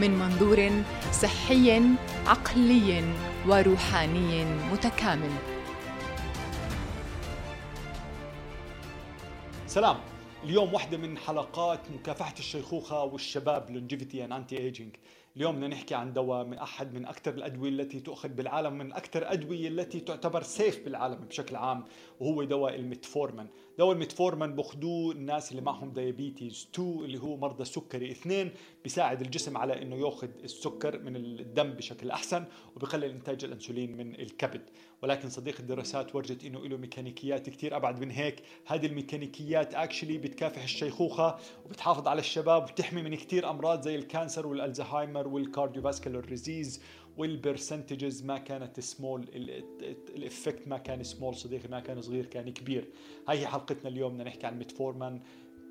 من منظور صحي عقلي وروحاني متكامل. سلام. اليوم واحدة من حلقات مكافحة الشيخوخة والشباب longevity and anti-aging اليوم بدنا نحكي عن دواء من أحد من أكثر الأدوية التي تؤخذ بالعالم من أكثر الادويه التي تعتبر safe بالعالم بشكل عام وهو دواء الميتفورمن دواء الميتفورمن بأخذوه الناس اللي معهم diabetes 2 اللي هو مرضى السكري اثنين. بيساعد الجسم على إنه يأخذ السكر من الدم بشكل أحسن وبقلل انتاج الإنسولين من الكبد. ولكن صديق الدراسات ورجت إنه له ميكانيكيات كثير أبعد من هيك. هذه الميكانيكيات actually بتكافح الشيخوخة وبتحافظ على الشباب وبتحمي من كثير أمراض زي ال cancer والألزهايمر وال cardiovascular disease وال percentages ما كانت سمول ال effect ما كان سمول صديقي ما كان صغير كان كبير. هاي هي حلقتنا اليوم. بدنا نحكي عن ميتفورمان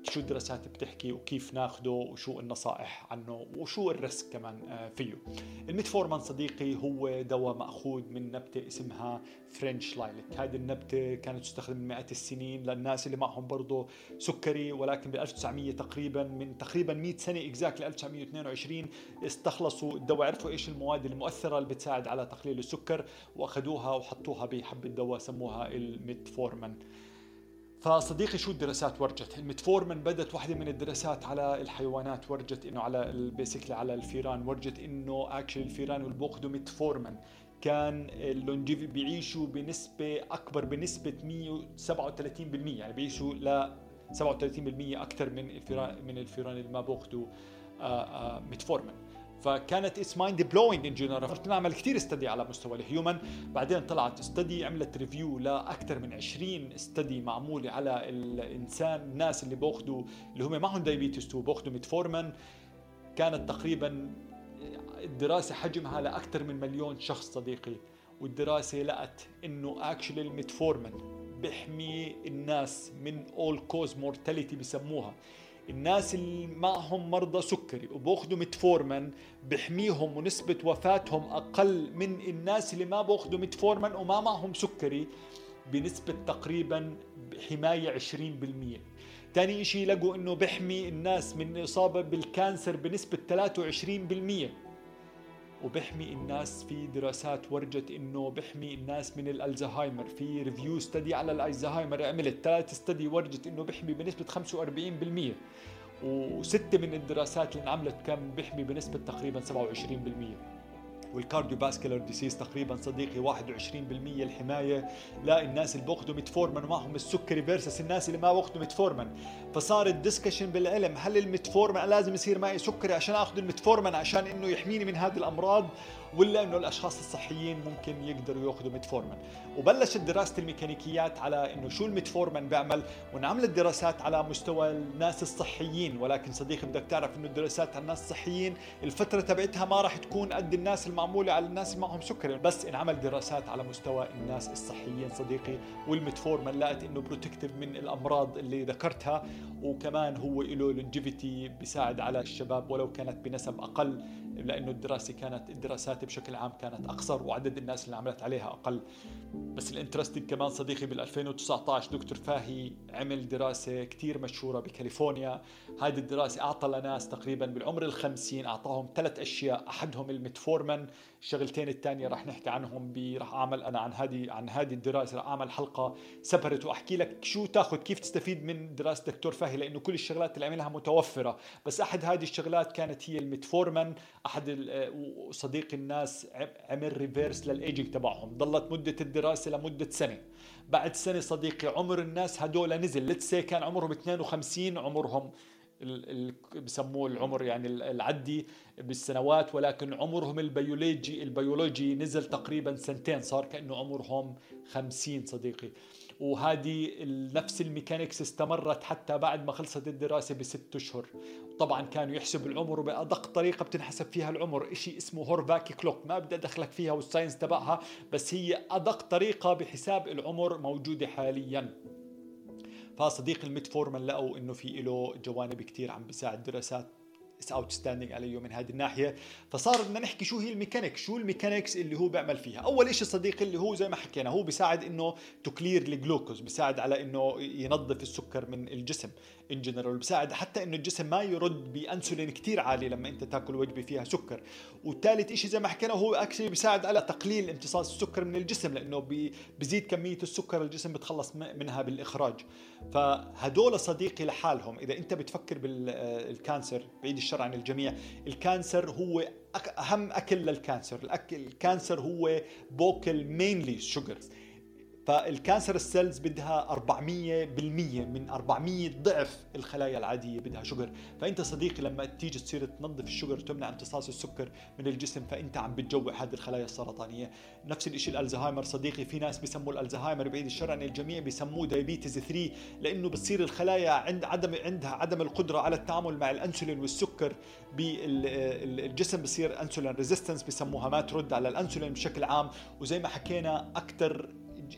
شو الدراسات بتحكي وكيف ناخده وشو النصائح عنه وشو ال risk كمان آه، فيه. الميتفورمان صديقي هو دواء مأخوذ من نبتة اسمها French lilac. هذه النبتة كانت تستخدم من مئات السنين للناس اللي معهم برضه سكري ولكن بال 1900 تقريبا من تقريبا 100 سنة exactly 1922 استخلصوا الدواء. عرفوا إيش المواد المؤثرة اللي بتساعد على تقليل السكر؟ وأخذوها وحطوها بحبة دواء سموها الميتفورمان فصديقي شو الدراسات ورجت؟ الميتفورمن بدت واحدة من الدراسات على الحيوانات ورجت إنه على basically على الفيران ورجت إنه actually الفيران اللي بياخذوا ميتفورمن كان ال longevity بيعيشوا بنسبة أكبر بنسبة 137% يعني بيعيشوا ل 37% أكثر من الفيران من الفيران اللي ما بياخذوا ميتفورمن فكانت it's mind blowing in general نعمل كثير study على مستوى ال human بعدين طلعت study عملت review لأكثر من 20 study معمولة على الإنسان الناس اللي بأخذوا اللي هم معهم diabetes 2 بأخذوا ميتفورمن كانت تقريبا الدراسة حجمها لأكثر من مليون شخص صديقي والدراسة لقت إنه actually الميتفورمن بيحمي الناس من all cause mortality بسموها. الناس اللي معهم مرضى سكري وباخذوا متفورمن بحميهم ونسبة وفاتهم أقل من الناس اللي ما باخذوا متفورمن وما معهم سكري بنسبة تقريبا حماية 20% تاني إشي لقوا إنه بحمي الناس من إصابة بال cancer بنسبة 23% وبحمي الناس في دراسات ورجت إنه بحمي الناس من الألزهايمر. في review study على الألزهايمر عملت. ثلاث study ورجت إنه بحمي بنسبة 45% وستة من الدراسات اللي انعملت كان بحمي بنسبة تقريبا 27% وال cardiovascular disease تقريبا صديقي 21% الحماية. للناس اللي بأخذوا ميتفورمن ومعهم السكري versus الناس اللي ما باخذوا ميتفورمن. فصار ال discussion بالعلم هل الميتفورمن لازم يصير معي سكري عشان آخذ الميتفورمن عشان إنه يحميني من هذه الأمراض؟ ولا إنه الأشخاص الصحيين ممكن يقدروا يأخذوا ميتفورمن وبلشت دراسة الميكانيكيات على إنه شو الميتفورمن بيعمل وانعملت دراسات على مستوى الناس الصحيين. ولكن صديقي بدك تعرف إنه الدراسات على الناس الصحيين الفترة تبعتها ما راح تكون قد الناس المعمولة على الناس اللي معهم سكري بس انعمل دراسات على مستوى الناس الصحيين صديقي والميتفورمن لقت إنه protective من الأمراض اللي ذكرتها. وكمان هو له longevity بيساعد على الشباب ولو كانت بنسب أقل لأنه الدراسة كانت الدراسات بشكل عام كانت أقصر وعدد الناس اللي عملت عليها أقل. بس ال interesting كمان صديقي بال 2019 دكتور فاهي عمل دراسة كثير مشهورة بكاليفورنيا. هذه الدراسة أعطى لناس تقريبا بالعمر الخمسين أعطاهم ثلاث أشياء أحدهم الميتفورمن الشغلتين الثانية راح نحكي عنهم راح أعمل أنا عن هذه عن هذه الدراسة راح أعمل حلقة separate وأحكي لك شو تاخذ كيف تستفيد من دراسة دكتور فاهي لأنه كل الشغلات اللي عملها متوفرة. بس أحد هذه الشغلات كانت هي الميتفورمن أحد صديقي الناس عمل reverse لل aging تبعهم. ضلت مدة الدراسة لمدة سنة. بعد سنة صديقي عمر الناس هدول نزل. let's say كان عمرهم 52 عمرهم بسموه العمر يعني العدي بالسنوات ولكن عمرهم البيولوجي البيولوجي نزل تقريبا سنتين صار كأنه عمرهم خمسين صديقي. وهذه نفس ال mechanics استمرت حتى بعد ما خلصت الدراسة بست أشهر. طبعا كانوا يحسبوا العمر بأدق طريقة بتنحسب فيها العمر. إشي اسمه Horvath clock ما بدي أدخلك فيها وال science تبعها بس هي أدق طريقة بحساب العمر موجودة حاليا. فصديقي الميتفورمن لقوا إنه في له جوانب كثير عم بيساعد دراسات. it's outstanding عليه من هذه الناحية. فصار بدنا نحكي شو هي الميكانيك شو ال mechanics اللي هو بيعمل فيها؟ أول شيء صديقي اللي هو زي ما حكينا هو بيساعد إنه ت clear الجلوكوز بيساعد على إنه ينظف السكر من الجسم. in general بيساعد حتى إنه الجسم ما يرد بأنسولين كثير عالي لما أنت تاكل وجبة فيها سكر. والثالث شيء زي ما حكينا هو actually بيساعد على تقليل امتصاص السكر من الجسم لأنه بيزيد كمية السكر الجسم بتخلص منها بالإخراج. فهدول صديقي لحالهم. إذا أنت بتفكر بال cancer بعيد الشر عن الجميع ال cancer هو أهم أكل لل cancer. الاكل ال cancer هو بوكل mainly sugars فال cancer ال cells بدها 400% من 400 ضعف الخلايا العادية بدها sugar فأنت صديقي لما تيجي تصير تنظف ال sugar وتمنع امتصاص السكر من الجسم فأنت عم بتجوع هذه الخلايا السرطانية. نفس الشيء الألزهايمر صديقي في ناس بيسموا الألزهايمر بعيد الشر عن الجميع بيسموه diabetes 3 لأنه بتصير الخلايا عند عدم عندها عدم القدرة على التعامل مع الأنسولين والسكر بالجسم بصير أنسولين resistance بسموها ما ترد على الأنسولين بشكل عام. وزي ما حكينا أكثر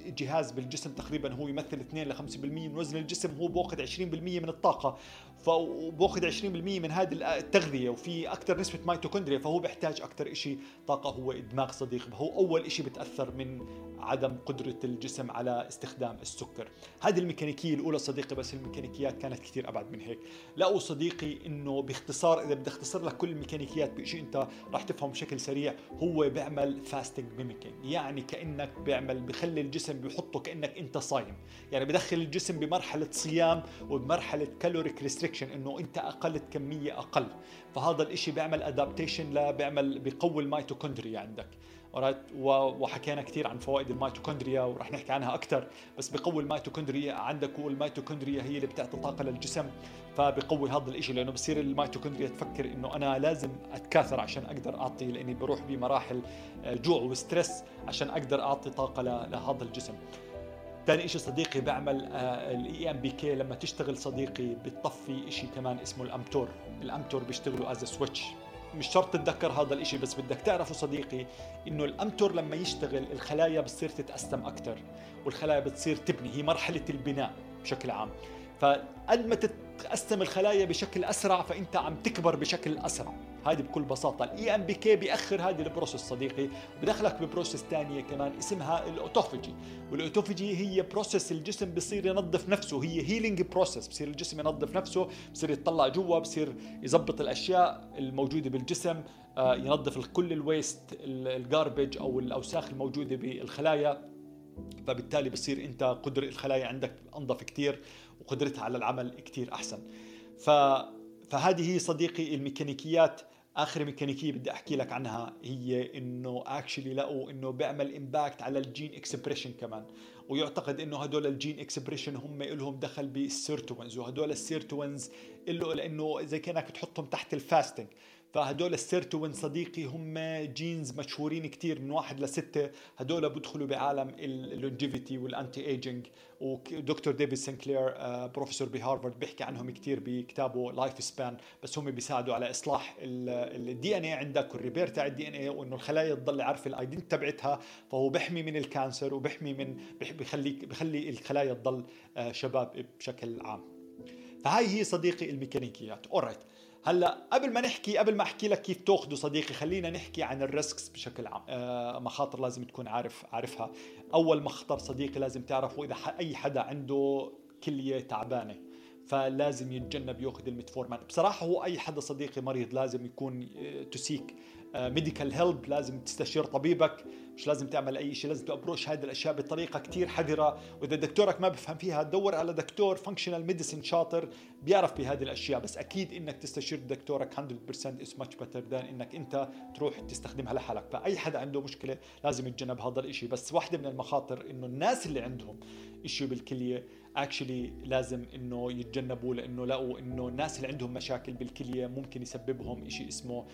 جهاز بالجسم تقريبا هو يمثل 2 ل 5% من وزن الجسم هو باخذ 20% من الطاقة. فباخذ 20% من هذه التغذية وفي أكثر نسبة ميتوكوندريا فهو بيحتاج أكثر شيء طاقة هو الدماغ صديق هو أول شيء بتاثر من عدم قدرة الجسم على استخدام السكر. هذه الميكانيكية الأولى صديقي بس الميكانيكيات كانت كثير أبعد من هيك. لقوا صديقي إنه باختصار إذا بدي أختصر لك كل الميكانيكيات بشيء أنت راح تفهم بشكل سريع هو بيعمل fasting mimicking يعني كأنك بيعمل بخلي الجسم بيحطه كأنك أنت صايم. يعني بدخل الجسم بمرحلة صيام وبمرحلة caloric restriction إنه أنت أكلت كميه أقل. فهذا الإشي بيعمل adaptation بيعمل بيقوي الميتوكوندريا عندك. وحكينا كثير عن فوائد الميتوكوندريا ورح نحكي عنها أكثر بس بقوي الميتوكوندريا عندك والميتوكوندريا هي اللي بتعطي طاقة للجسم فبقوي هذا الشيء لأنه بصير الميتوكوندريا تفكر إنه أنا لازم أتكاثر عشان أقدر أعطي لأني بروح بمراحل آه، جوع و stress عشان أقدر أعطي طاقة لهذا الجسم. ثاني شيء صديقي بعمل ال AMPK لما تشتغل صديقي بتطفي شيء كمان اسمه ال mTOR ال mTOR بيشتغلوا as switch مش شرط تتذكر هذا الإشي بس بدك تعرفه صديقي إنه ال mTOR لما يشتغل الخلايا بتصير تتقسم أكثر والخلايا بتصير تبني هي مرحلة البناء بشكل عام. فقد ما تتقسم الخلايا بشكل أسرع فأنت عم تكبر بشكل أسرع. هذه بكل بساطة. ال AMPK بيأخر هذه ال process صديقي. بدخلك ب process ثانية كمان اسمها ال autophagy وال autophagy هي process الجسم بصير ينظف نفسه. هي healing process بصير الجسم ينظف نفسه بصير يطلع جوا بصير يظبط الأشياء الموجودة بالجسم آه، ينظف كل ال waste ال garbage أو الأوساخ الموجودة بالخلايا. فبالتالي بصير أنت قدر الخلايا عندك انظف كثير وقدرتها على العمل كثير أحسن. ف فهذه هي صديقي الميكانيكيات. آخر ميكانيكية بدي أحكي لك عنها هي إنه actually لقوا إنه بيعمل impact على ال gene expression كمان. ويعتقد إنه هدول ال gene expression هم لهم دخل بال sirtuins وهدول ال sirtuins له لإنه زي كانك تحطهم تحت ال fasting فهدول ال sirtuin صديقي هم genes مشهورين كتير من واحد لستة. هدول بدخلوا بعالم ال longevity وال anti aging ودكتور ديفيد سنكلير بروفيسور بهارفارد بيحكي عنهم كتير بكتابه Lifespan بس هم بيساعدوا على إصلاح ال DNA عندك وال repair تاع ال DNA وإنه الخلايا تضل عارفة ال identity تبعتها. فهو بيحمي من ال cancer وبيحمي من بيخليك بيخلي الخلايا تضل آه، شباب بشكل عام. فهاي هي صديقي الميكانيكيات. alright هلا قبل ما نحكي قبل ما أحكي لك كيف تأخذه صديقي خلينا نحكي عن ال risks بشكل عام. آه مخاطر لازم تكون عارف عارفها. أول مخطر صديقي لازم تعرفه إذا أي حدا عنده كلية تعبانة. فلازم يتجنب ياخذ الميتفورمان. بصراحة هو أي حدا صديقي مريض لازم يكون ت seek medical help لازم تستشير طبيبك مش لازم تعمل أي شيء لازم ت approach هذه الأشياء بطريقة كثير حذرة. وإذا دكتورك ما بفهم فيها دور على دكتور functional medicine شاطر بيعرف بهذه الأشياء. بس أكيد إنك تستشير دكتورك 100% is much better than إنك أنت تروح تستخدمها لحالك. فأي حدا عنده مشكلة لازم يتجنب هذا الشيء بس واحدة من المخاطر إنه الناس اللي عندهم شيء بالكلية actually لازم إنه يتجنبوا لإنه لقوا إنه الناس اللي عندهم مشاكل بالكلية ممكن يسببهم شيء اسمه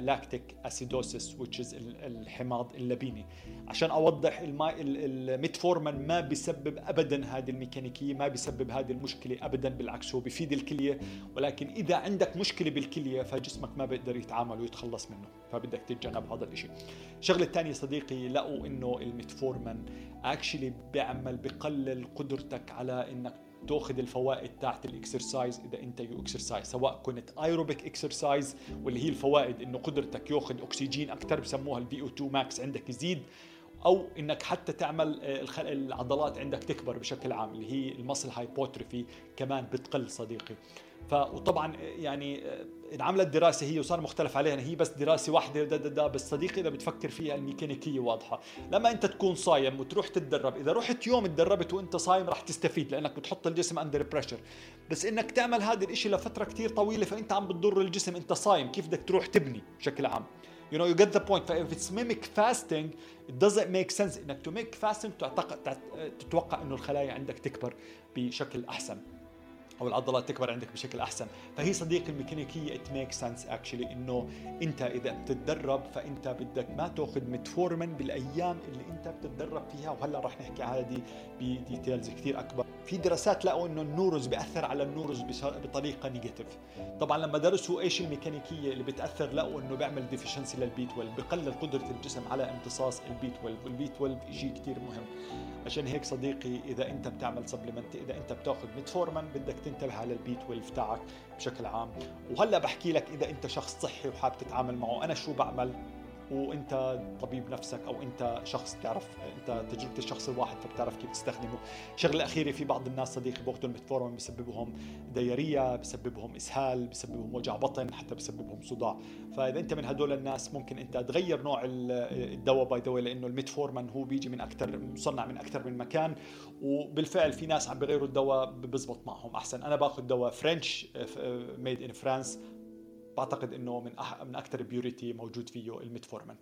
lactic acidosis which is الحماض اللبيني. عشان أوضح الميتفورمان ما بيسبب ابدا هذه الميكانيكية ما بيسبب هذه المشكلة ابدا بالعكس هو بيفيد الكلية. ولكن إذا عندك مشكلة بالكلية فجسمك ما بيقدر يتعامل ويتخلص منه فبدك تتجنب هذا الشيء الشغلة الثانية صديقي لقوا إنه الميتفورمان actually بيعمل بقلل قدرتك على إنك تأخذ الفوائد تاعت ال exercise إذا أنت you exercise سواء كنت aerobic exercise واللي هي الفوائد إنه قدرتك يأخذ أكسجين أكثر بسموها ال VO2 max عندك يزيد أو إنك حتى تعمل آه، العضلات عندك تكبر بشكل عام اللي هي ال muscle hypertrophy كمان بتقل صديقي. فطبعا يعني انعملت دراسه هي وصار مختلف عليها هي بس دراسة واحدة دا دا دا بس صديقي إذا بتفكر فيها الميكانيكية واضحة. لما أنت تكون صايم وتروح تتدرب إذا رحت يوم تدربت وأنت صايم راح تستفيد لأنك بتحط الجسم under pressure بس إنك تعمل هذا الشيء لفترة كثير طويلة فأنت عم بتضر الجسم أنت صايم كيف بدك تروح تبني بشكل عام؟ You know you get the point. فاذا it's mimic fasting it doesn't make sense إنك to make fasting تتوقع إنه الخلايا عندك تكبر بشكل أحسن. أو العضلات تكبر عندك بشكل أحسن. فهي صديقي الميكانيكية it makes sense actually إنه أنت إذا بتتدرب فأنت بدك ما تأخذ متفورمن بالأيام اللي أنت بتتدرب فيها. وهلأ راح نحكي هذه ب details كثير أكبر. في دراسات لقوا إنه ال nerves بيأثر على ال nerves بطريقة negative طبعا لما درسوا إيش الميكانيكية اللي بتأثر لقوا إنه بيعمل deficiency لل B 12 بقلل قدرة الجسم على امتصاص ال B 12 وال B 12 شيء كثير مهم. عشان هيك صديقي إذا أنت بتعمل supplement إذا أنت بتأخذ ميتفورمان بدك تنتبه على ال B 12 تاعك بشكل عام. وهلا بحكي لك إذا أنت شخص صحي وحابب تتعامل معه أنا شو بعمل؟ وانت طبيب نفسك أو انت شخص بتعرف انت تجربة الشخص الواحد فبتعرف كيف تستخدمه. الشغله الاخيره في بعض الناس صديقي بياخذوا الميتفورمين بسببهم diarrhea بسببهم إسهال بسببهم وجع بطن حتى بسببهم صداع. فإذا أنت من هدول الناس ممكن أنت تغير نوع الدواء by the لأنه الميتفورمين هو بيجي من أكثر مصنع من أكثر من مكان. وبالفعل في ناس عم بيغيروا الدواء بزبط معهم أحسن. أنا باخذ دواء French made in France بعتقد إنه من أح من أكثر purity موجود فيه الميتفورمين.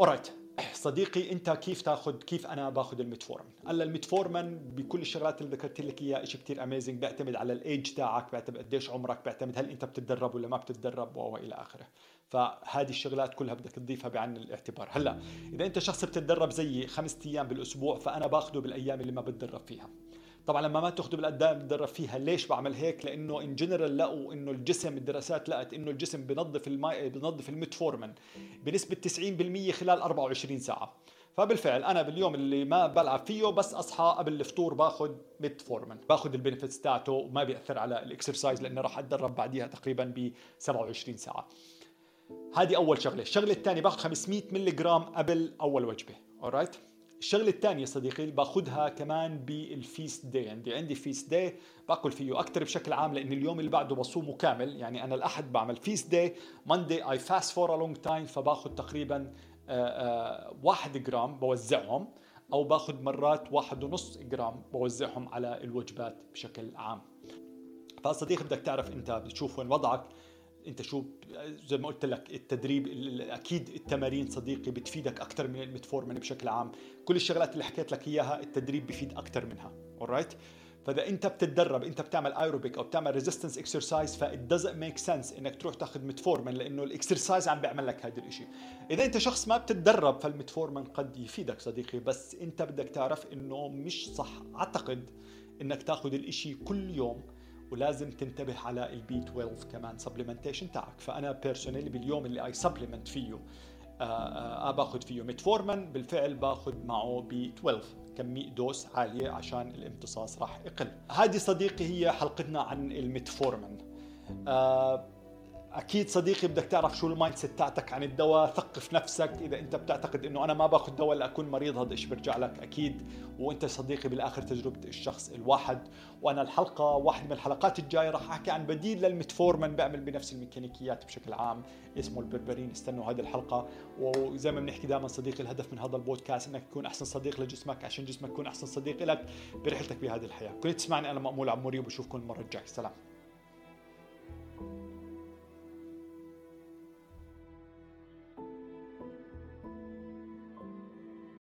alright صديقي أنت كيف تاخذ كيف أنا باخذ الميتفورمين؟ هلا الميتفورمين بكل الشغلات اللي ذكرت لك إياها شيء كثير amazing بيعتمد على الايج تاعك بيعتمد قديش عمرك بيعتمد هل أنت بتتدرب ولا ما بتتدرب وإلى آخره. فهذه الشغلات كلها بدك تضيفها بعين الاعتبار. هلا إذا أنت شخص بتتدرب زيي خمسة أيام بالأسبوع فأنا باخذه بالأيام اللي ما بتدرب فيها. طبعا لما ما باخذه بالأيام اللي بتدرب فيها ليش بعمل هيك؟ لأنه in general لقوا إنه الجسم الدراسات لقت إنه الجسم بنظف الماء بنظف الميتفورمين بنسبة 90% خلال 24 ساعة. فبالفعل أنا باليوم اللي ما بلعب فيه بس أصحى قبل الفطور باخذ ميتفورمين باخذ ال benefits تاعته وما بيأثر على ال exercise لأنه راح أتدرب بعديها تقريبا ب 27 ساعة. هذه أول شغلة. الشغلة الثانية باخذ 500 ملي جرام قبل أول وجبة. alright الشغلة الثانية صديقي باخذها كمان بال feast day. عندي عندي feast day باكل فيه أكثر بشكل عام لأن اليوم اللي بعده بصومه كامل. يعني أنا الأحد بعمل feast day. Monday I fast for a long time فباخذ تقريبا آه، آه، واحد جرام بوزعهم أو باخذ مرات واحد ونص جرام بوزعهم على الوجبات بشكل عام. فصديقي بدك تعرف أنت بتشوف وين وضعك؟ انت شو زي ما قلت لك التدريب أكيد التمارين صديقي بتفيدك أكثر من الميتفورمين بشكل عام. كل الشغلات اللي حكيت لك إياها التدريب بفيد أكثر منها. alright فإذا أنت بتتدرب أنت بتعمل ايروبيك أو بتعمل resistance exercise فا doesn't make sense إنك تروح تاخذ ميتفورمين لأنه ال exercise عم بيعمل لك هذا الشيء إذا أنت شخص ما بتتدرب فالميتفورمين قد يفيدك صديقي بس أنت بدك تعرف إنه مش صح. أعتقد إنك تاخذ الإشي كل يوم ولازم تنتبه على ال B 12 كمان supplementation تاعك. فأنا personally باليوم اللي I supplement فيه آه, آه, آه باخذ فيه ميتفورمن بالفعل باخذ معه B 12 كمية dose عالية عشان الامتصاص راح يقل. هذه صديقي هي حلقتنا عن الميتفورمن آه أكيد صديقي بدك تعرف شو ال mindset تاعتك عن الدواء ثقف نفسك. إذا أنت بتعتقد إنه أنا ما باخذ دواء لاكون مريض هذا الشيء برجع لك أكيد. وأنت صديقي بالآخر تجربة الشخص الواحد. وأنا الحلقة واحد من الحلقات الجاية راح أحكي عن بديل للميتفورمن بيعمل بنفس الميكانيكيات بشكل عام اسمه البربرين. استنوا هذه الحلقة. وزي ما بنحكي دائما صديقي الهدف من هذا البودكاست إنك تكون أحسن صديق لجسمك عشان جسمك يكون أحسن صديق لك برحلتك بهذه الحياة. كنت تسمعني أنا مأمول عموري وبشوفكم المرة الجاية. سلام.